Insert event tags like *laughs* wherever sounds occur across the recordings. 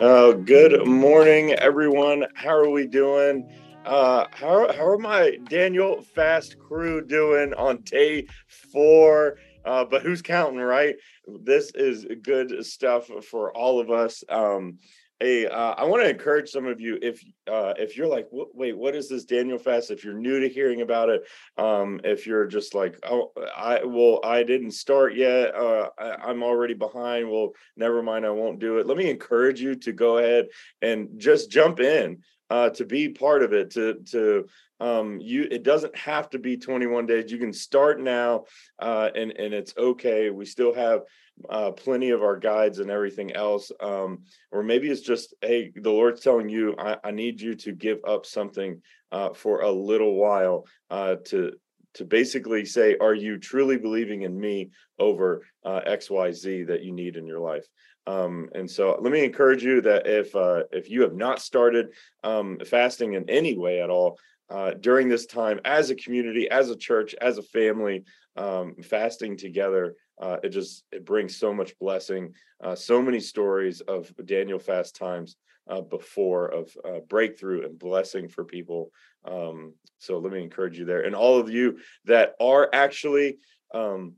Uh, good morning, everyone. How are we doing? Uh, how, how are my Daniel Fast crew doing on day four? Uh, but who's counting, right? This is good stuff for all of us. Um, Hey, uh, I want to encourage some of you if uh, if you're like, wait, what is this Daniel Fast? If you're new to hearing about it, um, if you're just like, oh, I well, I didn't start yet, uh, I, am already behind. Well, never mind, I won't do it. Let me encourage you to go ahead and just jump in uh, to be part of it. To to um, you, it doesn't have to be 21 days. You can start now, uh, and and it's okay. We still have uh, plenty of our guides and everything else. Um, or maybe it's just, hey, the Lord's telling you, I, I need you to give up something uh, for a little while uh, to to basically say, are you truly believing in me over uh, X, Y, Z that you need in your life? Um, and so, let me encourage you that if uh, if you have not started um, fasting in any way at all, uh, during this time as a community, as a church, as a family, um, fasting together uh, it just it brings so much blessing uh, so many stories of daniel fast times uh, before of uh, breakthrough and blessing for people. Um, so let me encourage you there. And all of you that are actually um,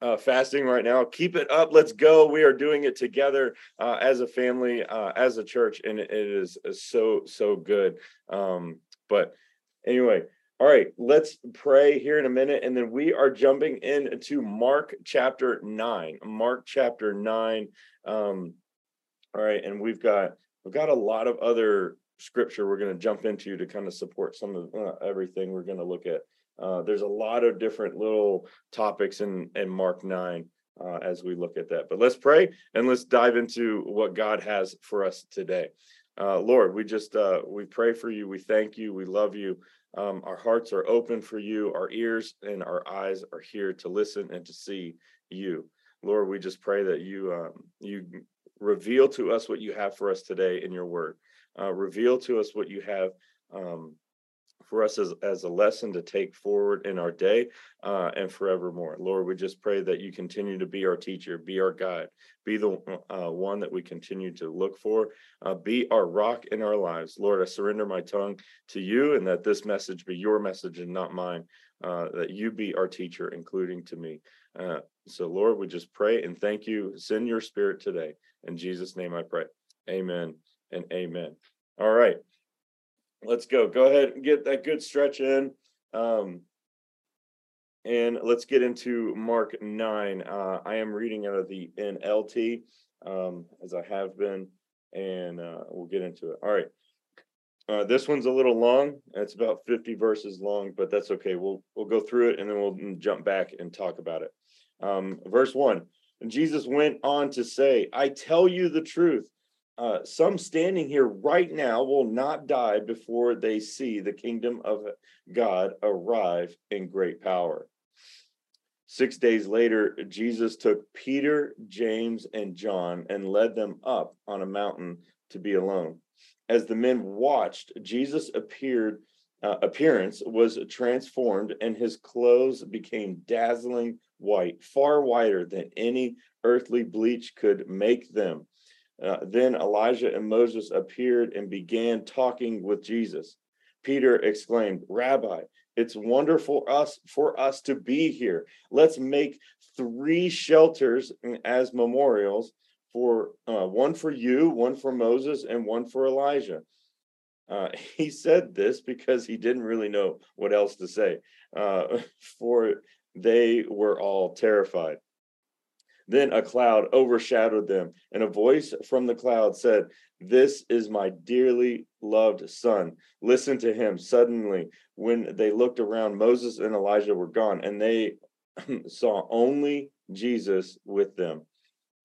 uh, fasting right now. Keep it up. Let's go. We are doing it together uh, as a family, uh, as a church, and it is so so good. Um, but anyway, all right, let's pray here in a minute, and then we are jumping into Mark chapter nine. Mark chapter nine. Um, all right, and we've got we've got a lot of other scripture we're going to jump into to kind of support some of uh, everything we're going to look at. Uh, there's a lot of different little topics in in Mark nine uh, as we look at that. But let's pray and let's dive into what God has for us today. Uh, Lord, we just uh, we pray for you. We thank you. We love you. Um, our hearts are open for you. Our ears and our eyes are here to listen and to see you. Lord, we just pray that you um, you reveal to us what you have for us today in your word. Uh, reveal to us what you have um, for us as, as a lesson to take forward in our day uh, and forevermore. Lord, we just pray that you continue to be our teacher, be our guide, be the uh, one that we continue to look for, uh, be our rock in our lives. Lord, I surrender my tongue to you and that this message be your message and not mine, uh, that you be our teacher, including to me. Uh, so, Lord, we just pray and thank you. Send your spirit today. In Jesus' name I pray. Amen and amen. All right let's go. Go ahead and get that good stretch in. Um, and let's get into Mark 9. Uh, I am reading out of the NLT um, as I have been, and uh, we'll get into it. All right. Uh, this one's a little long. It's about 50 verses long, but that's okay. We'll we'll go through it and then we'll jump back and talk about it. Um, verse one. And Jesus went on to say, I tell you the truth. Uh, some standing here right now will not die before they see the kingdom of God arrive in great power. Six days later, Jesus took Peter, James, and John and led them up on a mountain to be alone. As the men watched, Jesus appeared. Uh, appearance was transformed, and his clothes became dazzling white, far whiter than any earthly bleach could make them. Uh, then Elijah and Moses appeared and began talking with Jesus. Peter exclaimed, Rabbi, it's wonderful us for us to be here. Let's make three shelters as memorials for uh, one for you, one for Moses, and one for Elijah. Uh, *laughs* he said this because he didn't really know what else to say, uh, *laughs* for they were all terrified. Then a cloud overshadowed them, and a voice from the cloud said, This is my dearly loved son. Listen to him. Suddenly, when they looked around, Moses and Elijah were gone, and they *clears throat* saw only Jesus with them.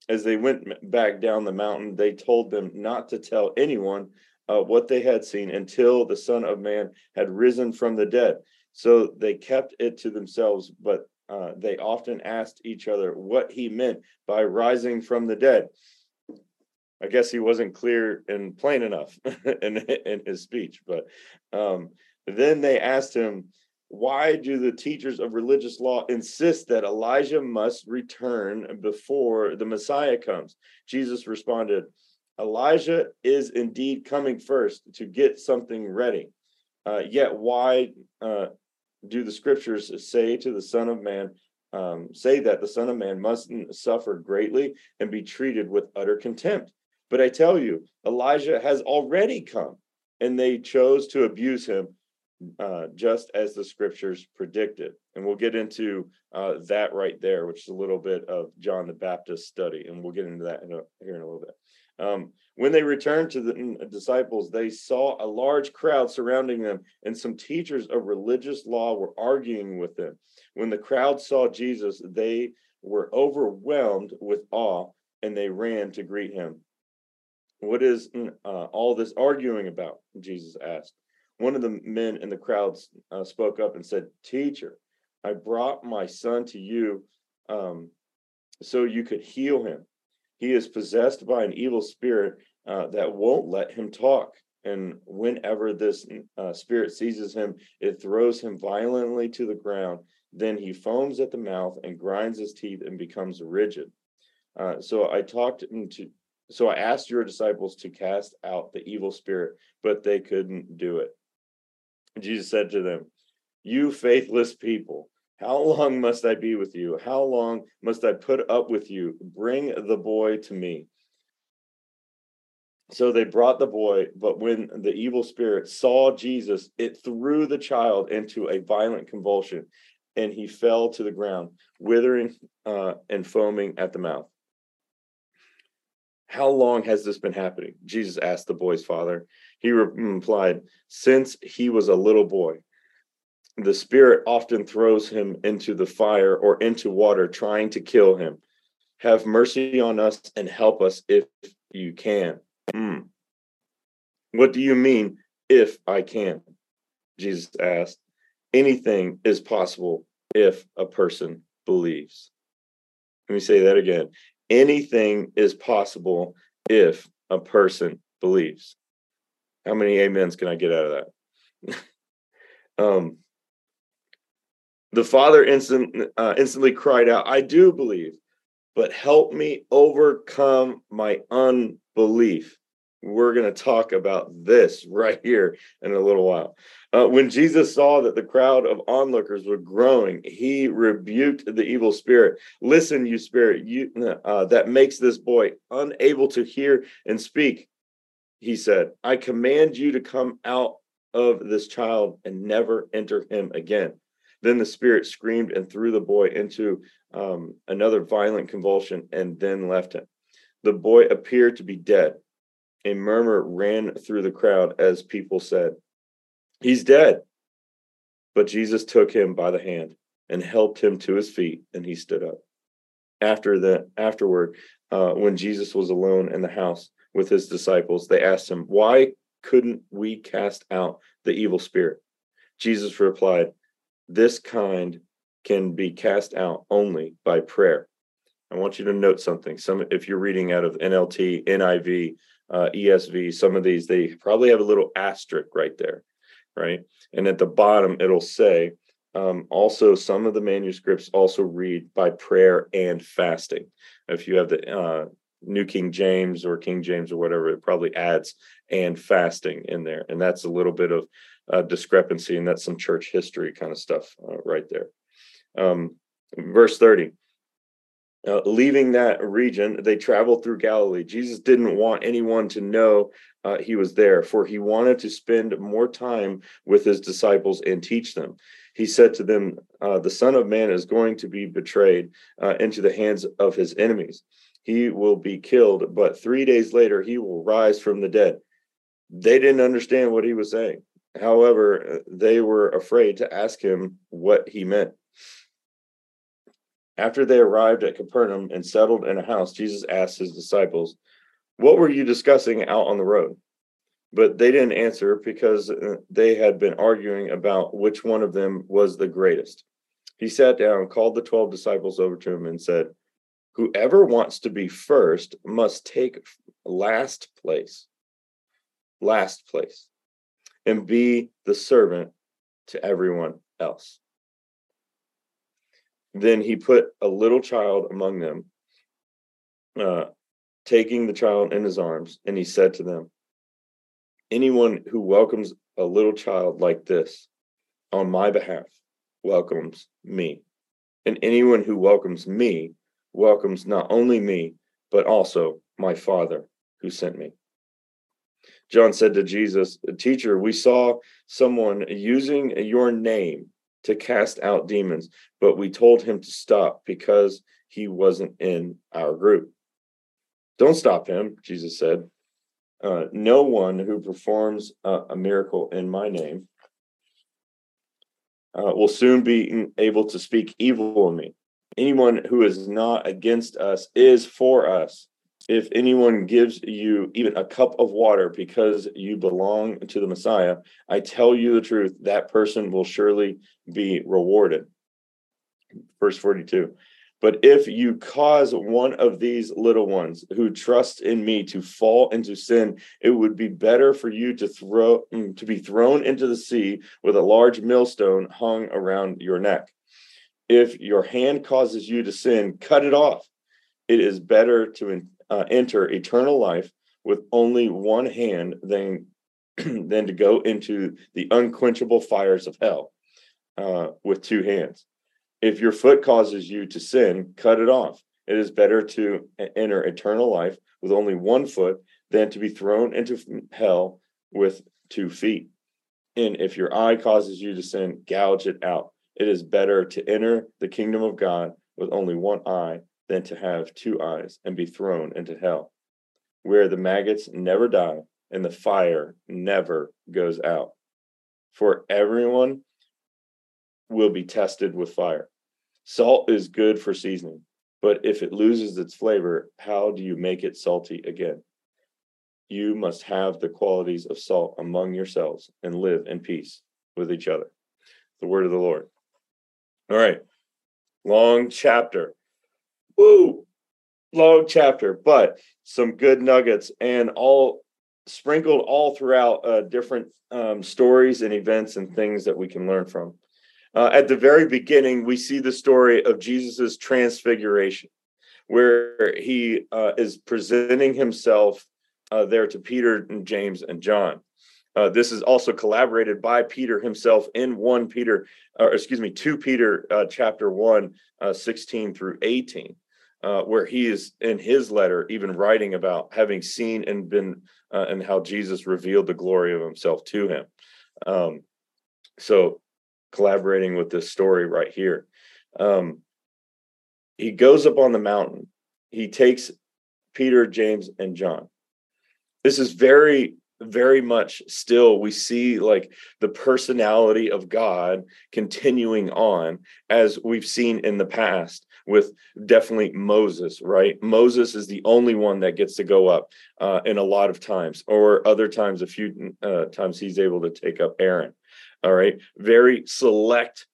As they went back down the mountain, they told them not to tell anyone uh, what they had seen until the Son of Man had risen from the dead. So they kept it to themselves, but uh, they often asked each other what he meant by rising from the dead. I guess he wasn't clear and plain enough *laughs* in, in his speech, but um, then they asked him, Why do the teachers of religious law insist that Elijah must return before the Messiah comes? Jesus responded, Elijah is indeed coming first to get something ready. Uh, yet, why uh, do the scriptures say to the Son of Man, um, say that the Son of Man must suffer greatly and be treated with utter contempt? But I tell you, Elijah has already come, and they chose to abuse him, uh, just as the scriptures predicted. And we'll get into uh, that right there, which is a little bit of John the Baptist study, and we'll get into that in a, here in a little bit. Um, when they returned to the mm, disciples, they saw a large crowd surrounding them, and some teachers of religious law were arguing with them. When the crowd saw Jesus, they were overwhelmed with awe and they ran to greet him. What is mm, uh, all this arguing about? Jesus asked. One of the men in the crowd uh, spoke up and said, Teacher, I brought my son to you um, so you could heal him. He is possessed by an evil spirit uh, that won't let him talk. And whenever this uh, spirit seizes him, it throws him violently to the ground. Then he foams at the mouth and grinds his teeth and becomes rigid. Uh, so I talked to, so I asked your disciples to cast out the evil spirit, but they couldn't do it. Jesus said to them, You faithless people, how long must I be with you? How long must I put up with you? Bring the boy to me. So they brought the boy, but when the evil spirit saw Jesus, it threw the child into a violent convulsion, and he fell to the ground, withering uh, and foaming at the mouth. How long has this been happening? Jesus asked the boy's father. He replied, Since he was a little boy the spirit often throws him into the fire or into water trying to kill him. Have mercy on us and help us if you can. Mm. what do you mean if i can? Jesus asked. Anything is possible if a person believes. Let me say that again. Anything is possible if a person believes. How many amens can i get out of that? *laughs* Um the father instant, uh, instantly cried out, I do believe, but help me overcome my unbelief. We're going to talk about this *laughs* right here in a little while. Uh, when Jesus saw that the crowd of onlookers were growing, he rebuked the evil spirit. Listen, you spirit, you uh, that makes this boy unable to hear and speak. He said, "I command you to come out of this child and never enter him again." Then the spirit screamed and threw the boy into um, another violent convulsion and then left him. The boy appeared to be dead. A murmur ran through the crowd as people said, He's dead. But Jesus took him by the hand and helped him to his feet, and he stood up. After the afterward, uh, when Jesus was alone in the house with his disciples, they asked him, Why couldn't we cast out the evil spirit? Jesus replied, this kind can be cast out only by prayer. I want you to note something. Some, if you're reading out of NLT, NIV, uh, ESV, some of these they probably have a little asterisk right there, right? And at the bottom it'll say, um, also some of the manuscripts also read by prayer and fasting. If you have the uh, New King James or King James or whatever, it probably adds and fasting in there, and that's a little bit of uh, discrepancy, and that's some church history kind of stuff uh, right there. Um, verse 30. Uh, leaving that region, they traveled through Galilee. Jesus didn't want anyone to know uh, he was there, for he wanted to spend more time with his disciples and teach them. He said to them, uh, The Son of Man is going to be betrayed uh, into the hands of his enemies. He will be killed, but three days later, he will rise from the dead. They didn't understand what he was saying. However, they were afraid to ask him what he meant. After they arrived at Capernaum and settled in a house, Jesus asked his disciples, What were you discussing out on the road? But they didn't answer because uh, they had been arguing about which one of them was the greatest. He sat down, called the 12 disciples over to him, and said, Whoever wants to be first must take last place, last place, and be the servant to everyone else. Then he put a little child among them, uh, taking the child in his arms, and he said to them, Anyone who welcomes a little child like this on my behalf welcomes me. And anyone who welcomes me welcomes not only me, but also my Father who sent me. John said to Jesus, Teacher, we saw someone using your name to cast out demons, but we told him to stop because he wasn't in our group. Don't stop him, Jesus said. Uh, no one who performs a, a, miracle in my name uh, will soon be able to speak evil of me. Anyone who is not against us is for us. If anyone gives you even a cup of water because you belong to the Messiah, I tell you the truth, that person will surely be rewarded. Verse 42. But if you cause one of these little ones who trust in me to fall into sin, it would be better for you to throw mm, to be thrown into the sea with a large millstone hung around your neck. If your hand causes you to sin, cut it off. It is better to uh, enter eternal life with only one hand than *clears throat* than to go into the unquenchable fires of hell uh, with two hands. If your foot causes you to sin, cut it off. It is better to enter eternal life with only one foot than to be thrown into hell with two feet. And if your eye causes you to sin, gouge it out. It is better to enter the kingdom of God with only one eye than to have two eyes and be thrown into hell, where the maggots never die and the fire never goes out. For everyone will be tested with fire. Salt is good for seasoning, but if it loses its flavor, how do you make it salty again? You must have the qualities of salt among yourselves and live in peace with each other. The word of the Lord. All right. Long chapter. Woo! Long chapter, but some good nuggets and all sprinkled all throughout uh, different um, stories and events and things that we can learn from. Uh, at the very beginning, we see the story of Jesus's transfiguration, where he uh, is presenting himself uh, there to Peter and James and John. Uh, this is also collaborated by Peter himself in 1 Peter, or excuse me, 2 Peter uh, chapter 1, uh, 16 through 18, uh, where he is in his letter even writing about having seen and been, uh, and how Jesus revealed the glory of himself to him. Um, so, collaborating with this story right here. Um, he goes up on the mountain, he takes Peter, James, and John. This is very very much still we see like the personality of God continuing on as we've seen in the past with definitely Moses, right? Moses is the only one that gets to go up uh, in a lot of times, or other times, a few uh, times he's able to take up Aaron. All right. Very select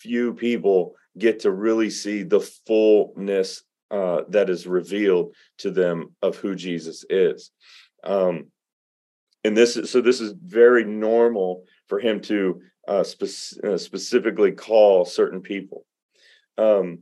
few people get to really see the fullness uh, that is revealed to them of who Jesus is. Um, and this is so this is very normal for him to uh, spe- uh, specifically call certain people. Um,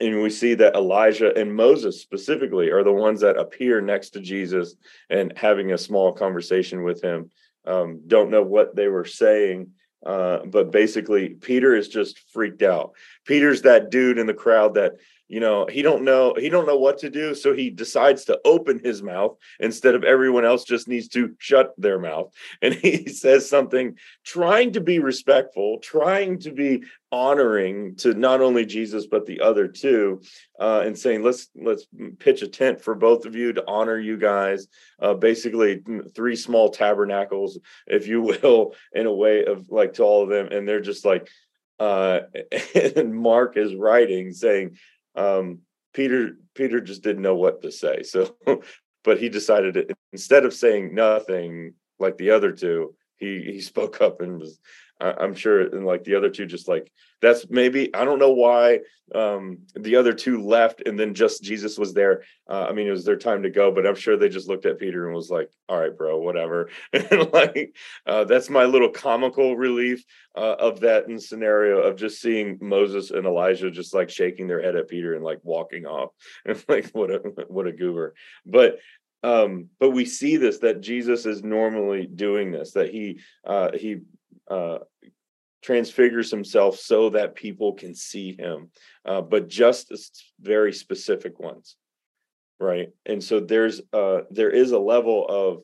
and we see that elijah and moses specifically are the ones that appear next to jesus and having a small conversation with him. Um, don't know what they were saying uh, but basically peter is just freaked out peter's that dude in the crowd that you know he don't know he don't know what to do so he decides to open his mouth instead of everyone else just needs to shut their mouth. And *laughs* he says something trying to be respectful trying to be honoring to not only jesus but the other two uh, and saying let's let's pitch a tent for both of you to honor you guys. Uh, basically three small tabernacles if you *laughs* will in a way of like to all of them. And they're just like uh, *laughs* and Mark is writing saying um, Peter Peter just didn't know what to say. So, *laughs* but he decided to, instead of saying nothing like the other two, he he spoke up and was I'm sure, and like the other two, just like that's maybe I don't know why um, the other two left, and then just Jesus was there. Uh, I mean, it was their time to go, but I'm sure they just looked at Peter and was like, "All right, bro, whatever." *laughs* and like uh, that's my little comical relief uh, of that in scenario of just seeing Moses and Elijah just like shaking their head at Peter and like walking off, *laughs* and like what a what a goober. But um but we see this that jesus is normally doing this that he uh he uh, transfigures himself so that people can see him, uh, but just very specific ones, right? And so there's uh, there is a level of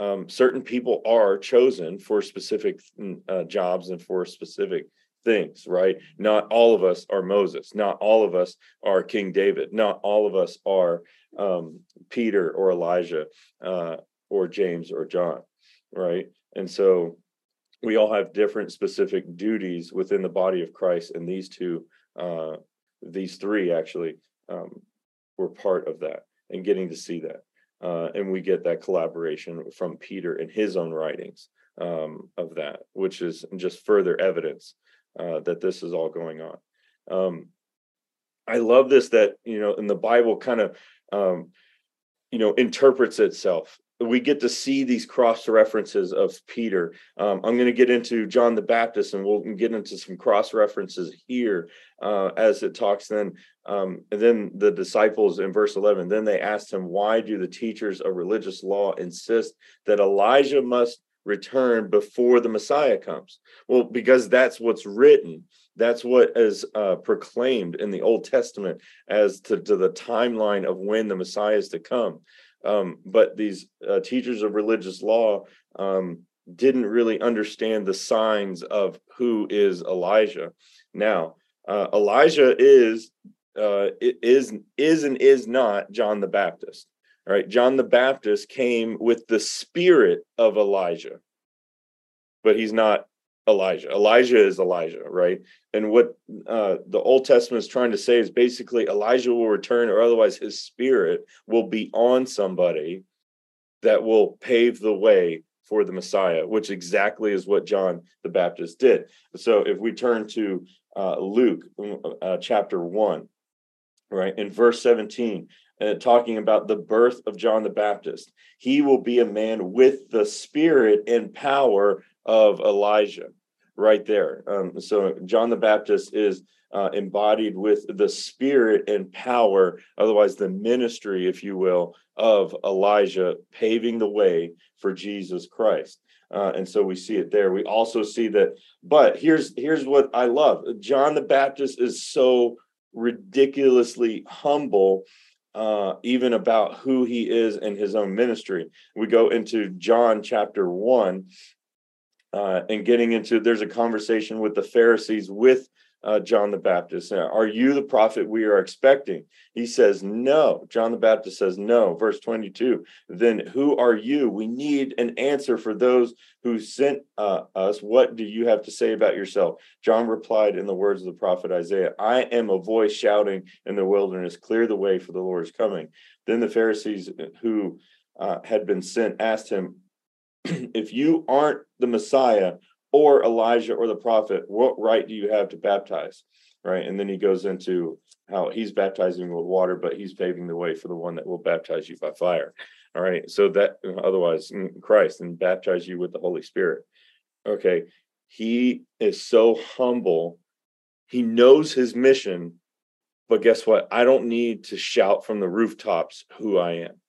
um, certain people are chosen for specific mm, uh, jobs and for specific things, right? Not all of us are Moses. Not all of us are King David. Not all of us are um, Peter or Elijah uh, or James or John, right? And so we all have different specific duties within the body of Christ, and these two, uh, these three actually, um, were part of that and getting to see that. Uh, and we get that collaboration from Peter in his own writings um, of that, which is just further evidence uh, that this is all going on. Um, I love this that you know, in the Bible, kind of um, you know interprets itself we get to see these cross references of Peter. Um, I'm going to get into John the Baptist, and we'll get into some cross references here uh, as it talks. Then, um, and then the disciples in verse 11. Then they asked him, "Why do the teachers of religious law insist that Elijah must return before the Messiah comes?" Well, because that's what's written. That's what is uh, proclaimed in the Old Testament as to, to the timeline of when the Messiah is to come. Um, but these uh, teachers of religious law um, didn't really understand the signs of who is Elijah. Now, uh, Elijah is uh, is is and is not John the Baptist. All right, John the Baptist came with the spirit of Elijah, but he's not Elijah. Elijah is Elijah, right? And what uh, the Old Testament is trying to say is basically Elijah will return, or otherwise his spirit will be on somebody that will pave the way for the Messiah, which exactly is what John the Baptist did. So if we turn to uh, Luke uh, chapter 1, right, in verse 17, uh, talking about the birth of John the Baptist, he will be a man with the spirit and power of Elijah right there. Um, so John the Baptist is uh, embodied with the spirit and power, otherwise, the ministry, if you will, of Elijah paving the way for Jesus Christ. Uh, and so we see it there. We also see that, but here's here's what I love. John the Baptist is so ridiculously humble uh, even about who he is in his own ministry. We go into John chapter one, uh, and getting into there's a conversation with the Pharisees with uh, John the Baptist. Are you the prophet we are expecting? He says, No. John the Baptist says, No. Verse 22 Then who are you? We need an answer for those who sent uh, us. What do you have to say about yourself? John replied in the words of the prophet Isaiah I am a voice shouting in the wilderness, clear the way for the Lord is coming. Then the Pharisees who uh, had been sent asked him, *clears throat* if you aren't the Messiah or Elijah or the prophet, what right do you have to baptize? Right. And then he goes into how he's baptizing with water, but he's paving the way for the one that will baptize you by fire. All right. So that otherwise mm, Christ and baptize you with the Holy Spirit. Okay. He is so humble. He knows his mission, but guess what? I don't need to shout from the rooftops who I am.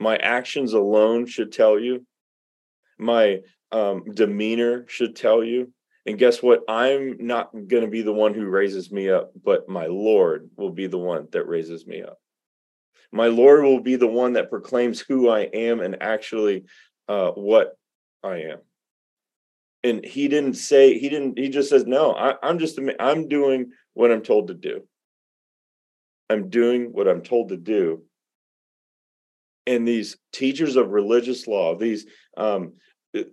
My actions alone should tell you. My um, demeanor should tell you. And guess what? I'm not going to be the one who raises me up, but my Lord will be the one that raises me up. My Lord will be the one that proclaims who I am and actually uh, what I am. And he didn't say, he didn't, he just says, no, I, I'm just, I'm doing what I'm told to do. I'm doing what I'm told to do and these teachers of religious law, these um,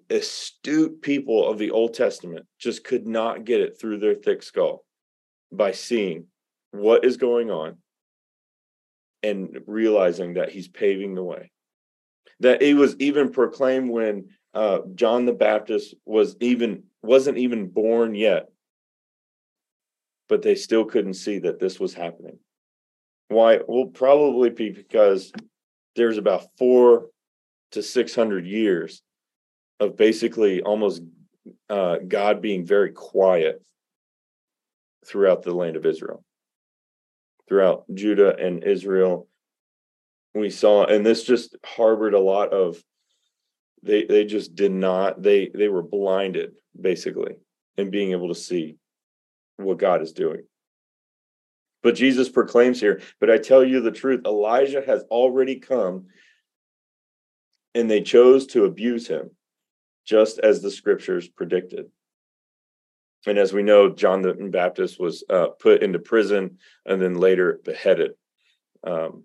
astute people of the Old Testament just could not get it through their thick skull by seeing what is going on and realizing that he's paving the way. That it was even proclaimed when uh, John the Baptist was even wasn't even born yet, but they still couldn't see that this was happening. Why? Well, probably because there's about four to six hundred years of basically almost uh, God being very quiet throughout the land of Israel, throughout Judah and Israel. We saw, and this just harbored a lot of they they just did not they they were blinded basically in being able to see what God is doing. But Jesus proclaims here, but I tell you the truth, Elijah has already come and they chose to abuse him just as the scriptures predicted. And as we know, John the Baptist was uh, put into prison and then later beheaded. Um,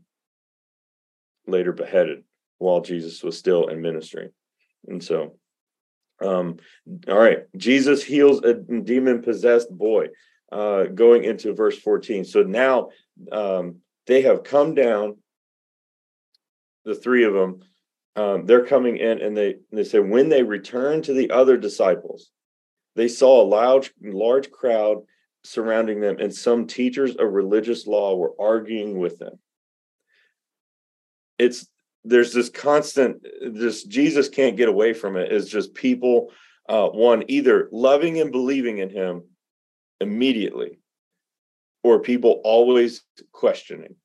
later beheaded while Jesus was still in ministry. And so, um, all right, Jesus heals a demon possessed boy, uh, going into verse 14. So now um, they have come down, the three of them, um, they're coming in and they, they say, when they returned to the other disciples, they saw a large, large crowd surrounding them, and some teachers of religious law were arguing with them. It's there's this constant this jesus can't get away from it is just people uh, one either loving and believing in him immediately or people always questioning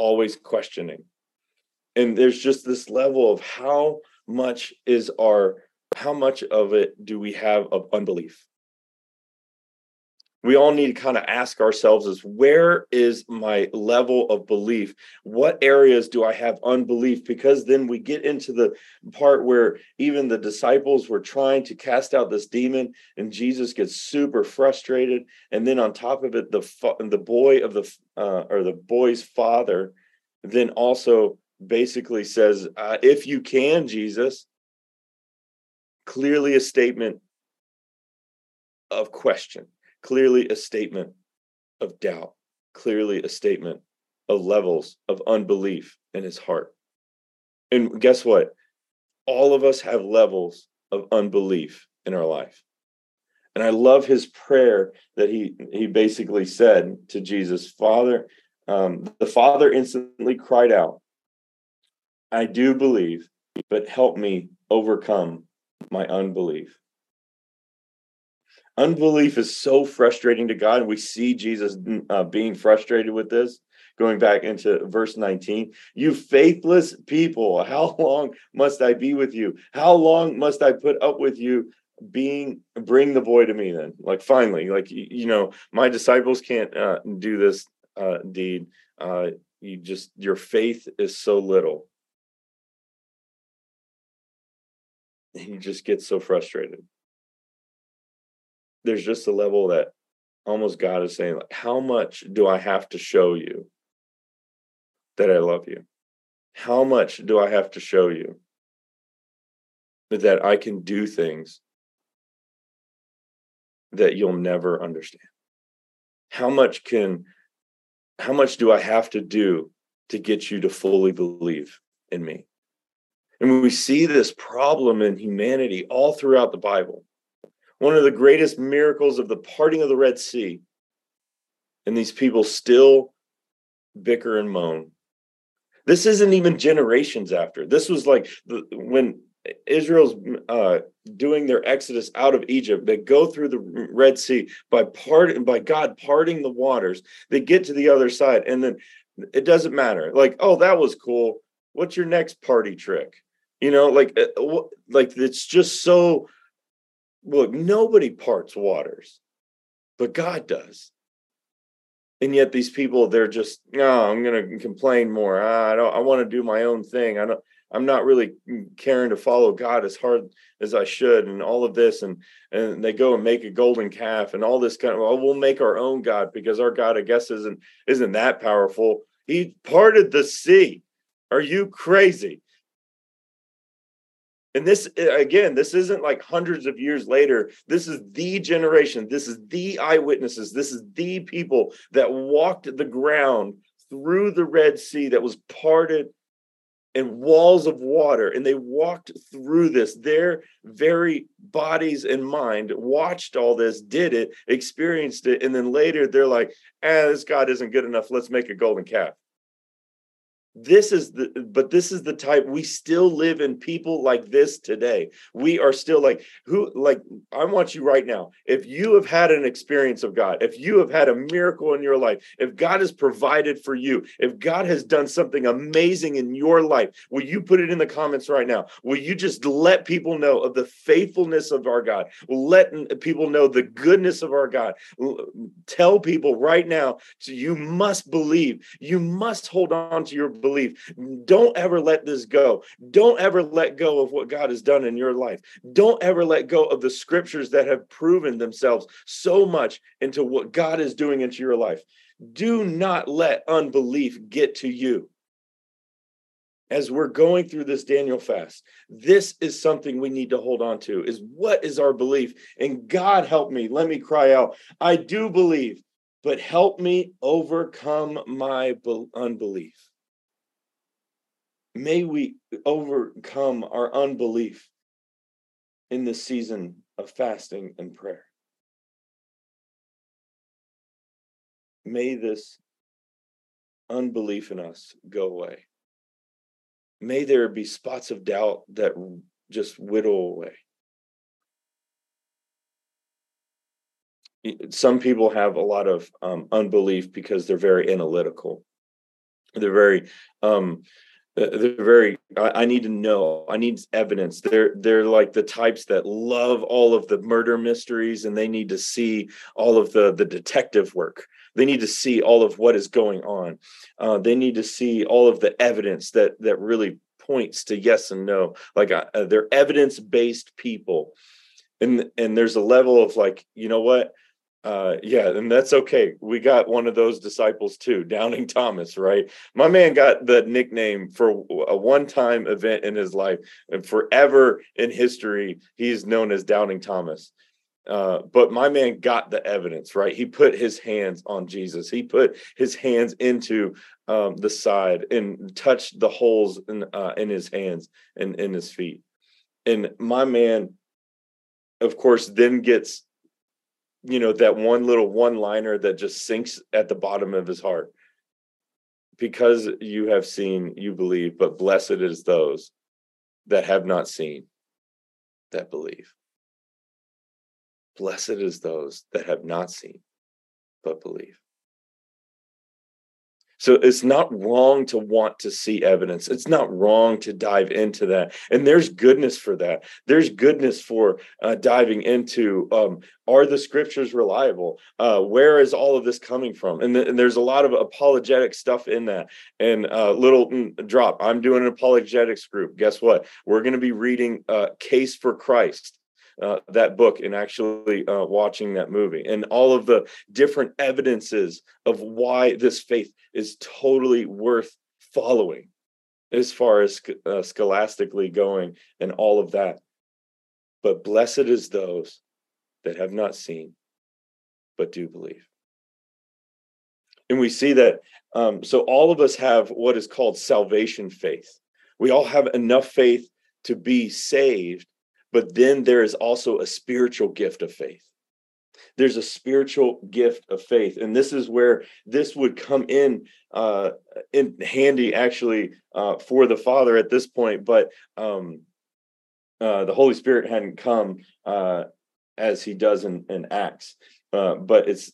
always questioning. And there's just this level of how much is our how much of it do we have of unbelief we all need to kind of ask ourselves is where is my level of belief? What areas do i have unbelief? Because then we get into the part where even the disciples were trying to cast out this demon and jesus gets super frustrated. And then on top of it the the boy of the uh, or the boy's father then also basically says uh, if you can jesus clearly a statement of question clearly a statement of doubt, clearly a statement of levels of unbelief in his heart. And guess what? All of us have levels of unbelief in our life. And I love his prayer that he he basically said to Jesus, Father, um, the Father instantly cried out, I do believe, but help me overcome my unbelief. Unbelief is so frustrating to God. And we see Jesus uh, being frustrated with this. Going back into verse 19, you faithless people, how *laughs* long must I be with you? How long must I put up with you being bring the boy to me then like finally like you know my disciples can't uh, do this uh, deed uh, you just your faith is so little and you just get so frustrated there's just a level that almost God is saying, like, how much do I have to show you that I love you? How much do I have to show you that I can do things that you'll never understand? How much can how much do I have to do to get you to fully believe in me? And we see this problem in humanity all throughout the Bible one of the greatest miracles of the parting of the Red Sea. And these people still bicker and moan. This isn't even generations after. This was like the, when Israel's uh, doing their exodus out of Egypt. They go through the Red Sea by part by God parting the waters. They get to the other side, and then it doesn't matter. Like, oh, that was cool. What's your next party trick? You know, like, uh, like it's just so look, nobody parts waters, but God does. And yet these people, they're just, no, oh, I'm going to complain more. Ah, I don't, I want to do my own thing. I don't, I'm not really caring to follow God as hard as I should, and all of this, and and they go and make a golden calf, and all this kind of. Well, we'll make our own God because our God, I guess, isn't isn't that powerful. He parted the sea. Are you crazy? And this, again, this isn't like hundreds of years later. This is the generation. This is the eyewitnesses. This is the people that walked the ground through the Red Sea that was parted and walls of water. And they walked through this. Their very bodies and mind watched all this, did it, experienced it. And then later they're like, eh, this God isn't good enough. Let's make a golden calf this is the but this is the type we still live in people like this today. We are still like who like i want you right now if you have had an experience of god if you have had a miracle in your life if god has provided for you if god has done something amazing in your life will you put it in the comments right now? Will you just let people know of the faithfulness of our god? Let people know the goodness of our god. Tell people right now so you must believe you must hold on to your belief. Don't ever let this go. Don't ever let go of what God has done in your life. Don't ever let go of the scriptures that have proven themselves so much into what God is doing into your life. Do not let unbelief get to you. As we're going through this Daniel fast, this is something we need to hold on to is what is our belief? And God help me. Let me cry out. I do believe, but help me overcome my unbelief. May we overcome our unbelief in this season of fasting and prayer. May this unbelief in us go away. May there be spots of doubt that just whittle away. Some people have a lot of um, unbelief because they're very analytical. They're very um, they're very I, I, need to know i need evidence. They're they're like the types that love all of the murder mysteries and they need to see all of the the detective work. They need to see all of what is going on. Uh, they need to see all of the evidence that that really points to yes and no. Like uh, they're evidence based people. And and there's a level of like you know what uh yeah and that's okay. We got one of those disciples too Doubting thomas right? My man got the nickname for a one-time event in his life and forever in history he's known as Doubting thomas. Uh, but my man got the evidence right? He put his hands on jesus. He put his hands into um, the side and touched the holes in, uh, in his hands and in his feet. And my man of course then gets you know that one little one liner that just sinks at the bottom of his heart. Because you have seen you believe but blessed is those that have not seen that believe. Blessed is those that have not seen but believe so it's not wrong to want to see evidence. It's not wrong to dive into that. And there's goodness for that. There's goodness for uh, diving into um, are the scriptures reliable? Uh, where is all of this coming from? And, th- and, there's a lot of apologetic stuff in that. And uh, little mm, drop, I'm doing an apologetics group. Guess what? We're going to be reading uh, Case for Christ uh, that book and actually uh, watching that movie and all of the different evidences of why this faith is totally worth following as far as uh, scholastically going and all of that. But blessed is those that have not seen, but do believe. And we see that. Um, so all of us have what is called salvation faith. We all have enough faith to be saved but then there is also a spiritual gift of faith. There's a spiritual gift of faith, and this is where this would come in uh, in handy actually uh, for the Father at this point. But um, uh, the Holy Spirit hadn't come uh, as He does in, in Acts, uh, but it's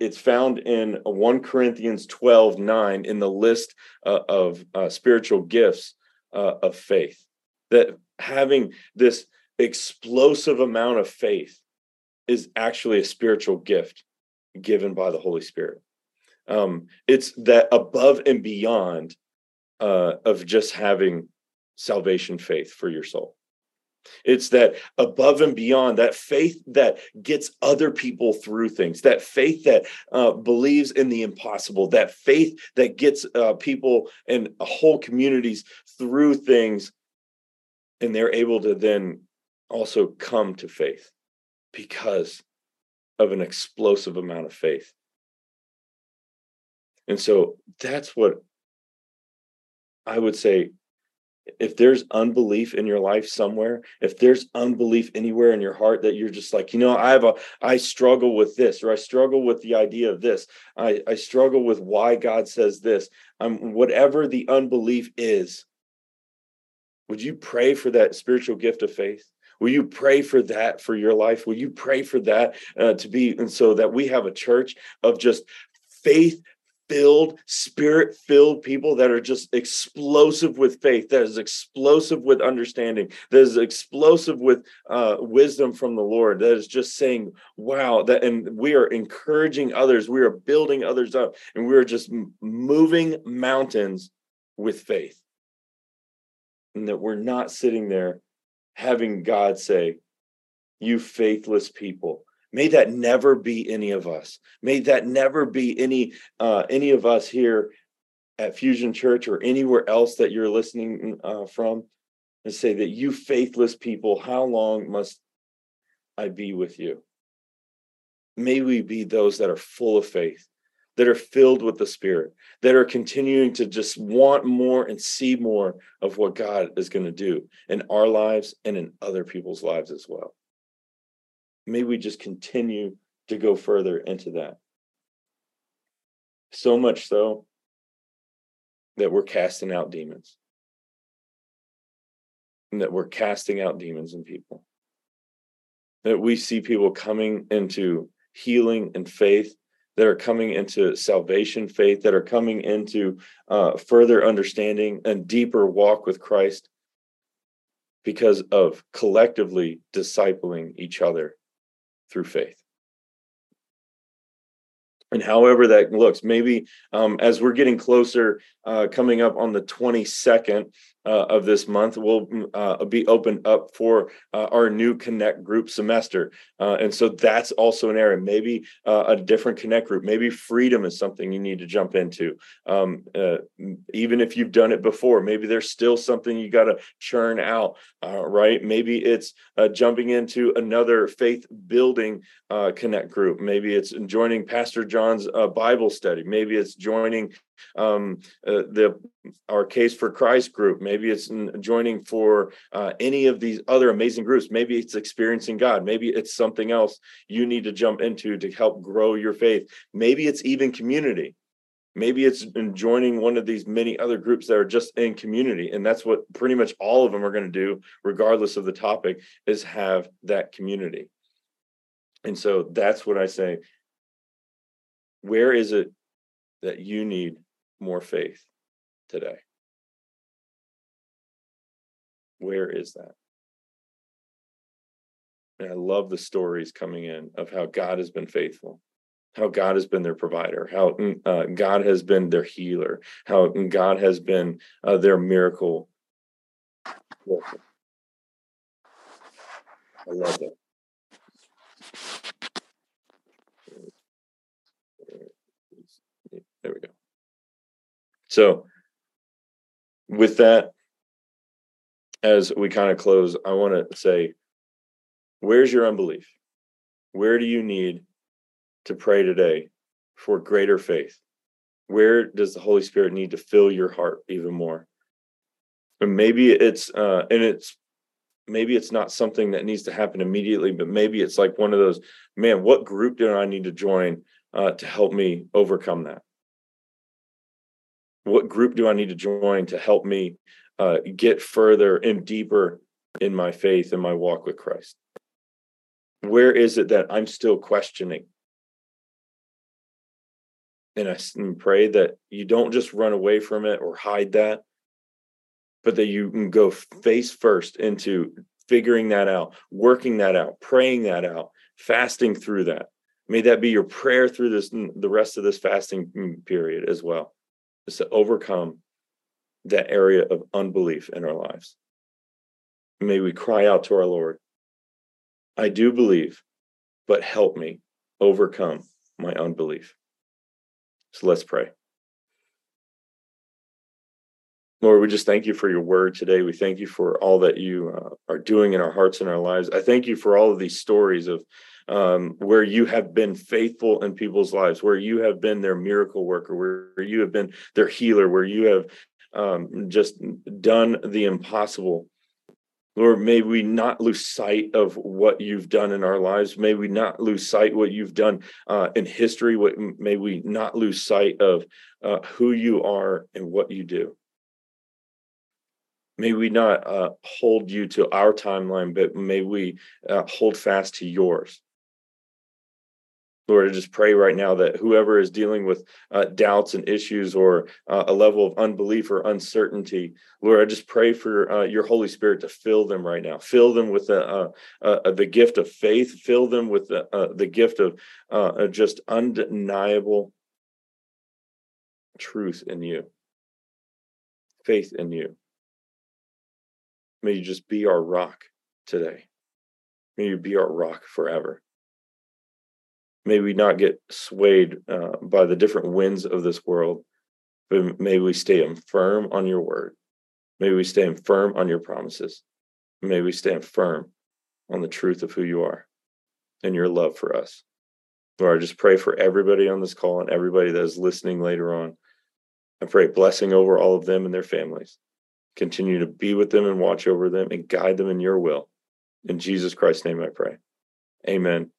it's found in 1 Corinthians 12 9 in the list uh, of uh, spiritual gifts uh, of faith that having this explosive amount of faith is actually a spiritual gift given by the Holy Spirit. Um, it's that above and beyond uh, of just having salvation faith for your soul. It's that above and beyond that faith that gets other people through things, that faith that uh, believes in the impossible, that faith that gets uh, people and whole communities through things and they're able to then also come to faith because of an explosive amount of faith. And so that's what I would say if there's unbelief in your life somewhere if there's unbelief anywhere in your heart that you're just like you know i have a i struggle with this or i struggle with the idea of this i i struggle with why god says this um whatever the unbelief is would you pray for that spiritual gift of faith will you pray for that for your life will you pray for that uh, to be and so that we have a church of just faith filled, spirit filled people that are just explosive with faith, that is explosive with understanding, that is explosive with uh, wisdom from the Lord, that is just saying, wow, that, and we are encouraging others, we are building others up, and we are just moving mountains with faith. And that we're not sitting there having God say, you faithless people May that never be any of us. May that never be any uh, any of us here at Fusion Church or anywhere else that you're listening uh, from, and say that you faithless people, how long must I be with you? May we be those that are full of faith, that are filled with the Spirit, that are continuing to just want more and see more of what God is going to do in our lives and in other people's lives as well may we just continue to go further into that. So much so that we're casting out demons. And that we're casting out demons in people. That we see people coming into healing and faith, that are coming into salvation faith, that are coming into uh, further understanding and deeper walk with Christ because of collectively discipling each other through faith and however that looks maybe um, as we're getting closer uh, coming up on the 22nd uh, of this month will mm, uh, be opened up for uh, our new Connect group semester. Uh, and so that's also an area, maybe uh, a different Connect group. Maybe freedom is something you need to jump into. Um, even if you've done it before, maybe there's still something you got to churn out, right? Maybe it's jumping into another faith building Connect group. Maybe it's joining Pastor John's Bible study. Maybe it's joining um, uh, the our case for Christ group. Maybe it's joining for uh, any of these other amazing groups. Maybe it's experiencing God. Maybe it's something else you need to jump into to help grow your faith. Maybe it's even community. Maybe it's joining one of these many other groups that are just in community. And that's what pretty much all of them are going to do, regardless of the topic, is have that community. And so that's what I say. Where is it that you need more faith today? Where is that? And I love the stories coming in of how God has been faithful, how God has been their provider, how mm, uh, God has been their healer, how God has been uh, their miracle. I love that. There we go. So, with that, as we kind of close, I want to say, where's your unbelief? Where do you need to pray today for greater faith? Where does the Holy Spirit need to fill your heart even more? And maybe it's uh, and it's maybe it's not something that needs to happen immediately, but maybe it's like one of those, man, what group do I need to join uh, to help me overcome that? What group do I need to join to help me uh, get further and deeper in my faith and my walk with Christ? Where is it that I'm still questioning? And I pray that you don't just run away from it or hide that, but that you can go face first into figuring that out, working that out, praying that out, fasting through that. May that be your prayer through this the rest of this fasting mm, period as well is to overcome that area of unbelief in our lives. May we cry out to our Lord, I do believe, but help me overcome my unbelief. So let's pray. Lord, we just thank you for your word today. We thank you for all that you uh, are doing in our hearts and our lives. I thank you for all of these stories of um, where you have been faithful in people's lives, where you have been their miracle worker, where you have been their healer, where you have um, just done the impossible. Lord, may we not lose sight of what you've done in our lives. May we not lose sight what you've done uh, in history. What, may we not lose sight of uh, who you are and what you do. May we not uh, hold you to our timeline, but may we uh, hold fast to yours. Lord, I just pray right now that whoever is dealing with uh, doubts and issues or uh, a level of unbelief or uncertainty, Lord, I just pray for uh, your Holy Spirit to fill them right now. Fill them with the, uh, uh, uh, the gift of faith. Fill them with the, the gift of just undeniable truth in you, faith in you. May you just be our rock today. May you be our rock forever may we not get swayed uh, by the different winds of this world, but may we stay firm on your word. May we stand firm on your promises. May we stand firm on the truth of who you are and your love for us. Lord, I just pray for everybody on this call and everybody that is listening later on. I pray blessing over all of them and their families. Continue to be with them and watch over them and guide them in your will. In Jesus Christ's name I pray. Amen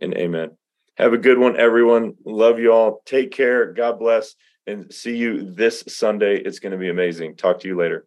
and amen. Have a good one, everyone. Love you all. Take care. God bless. And see you this Sunday. It's going to be amazing. Talk to you later.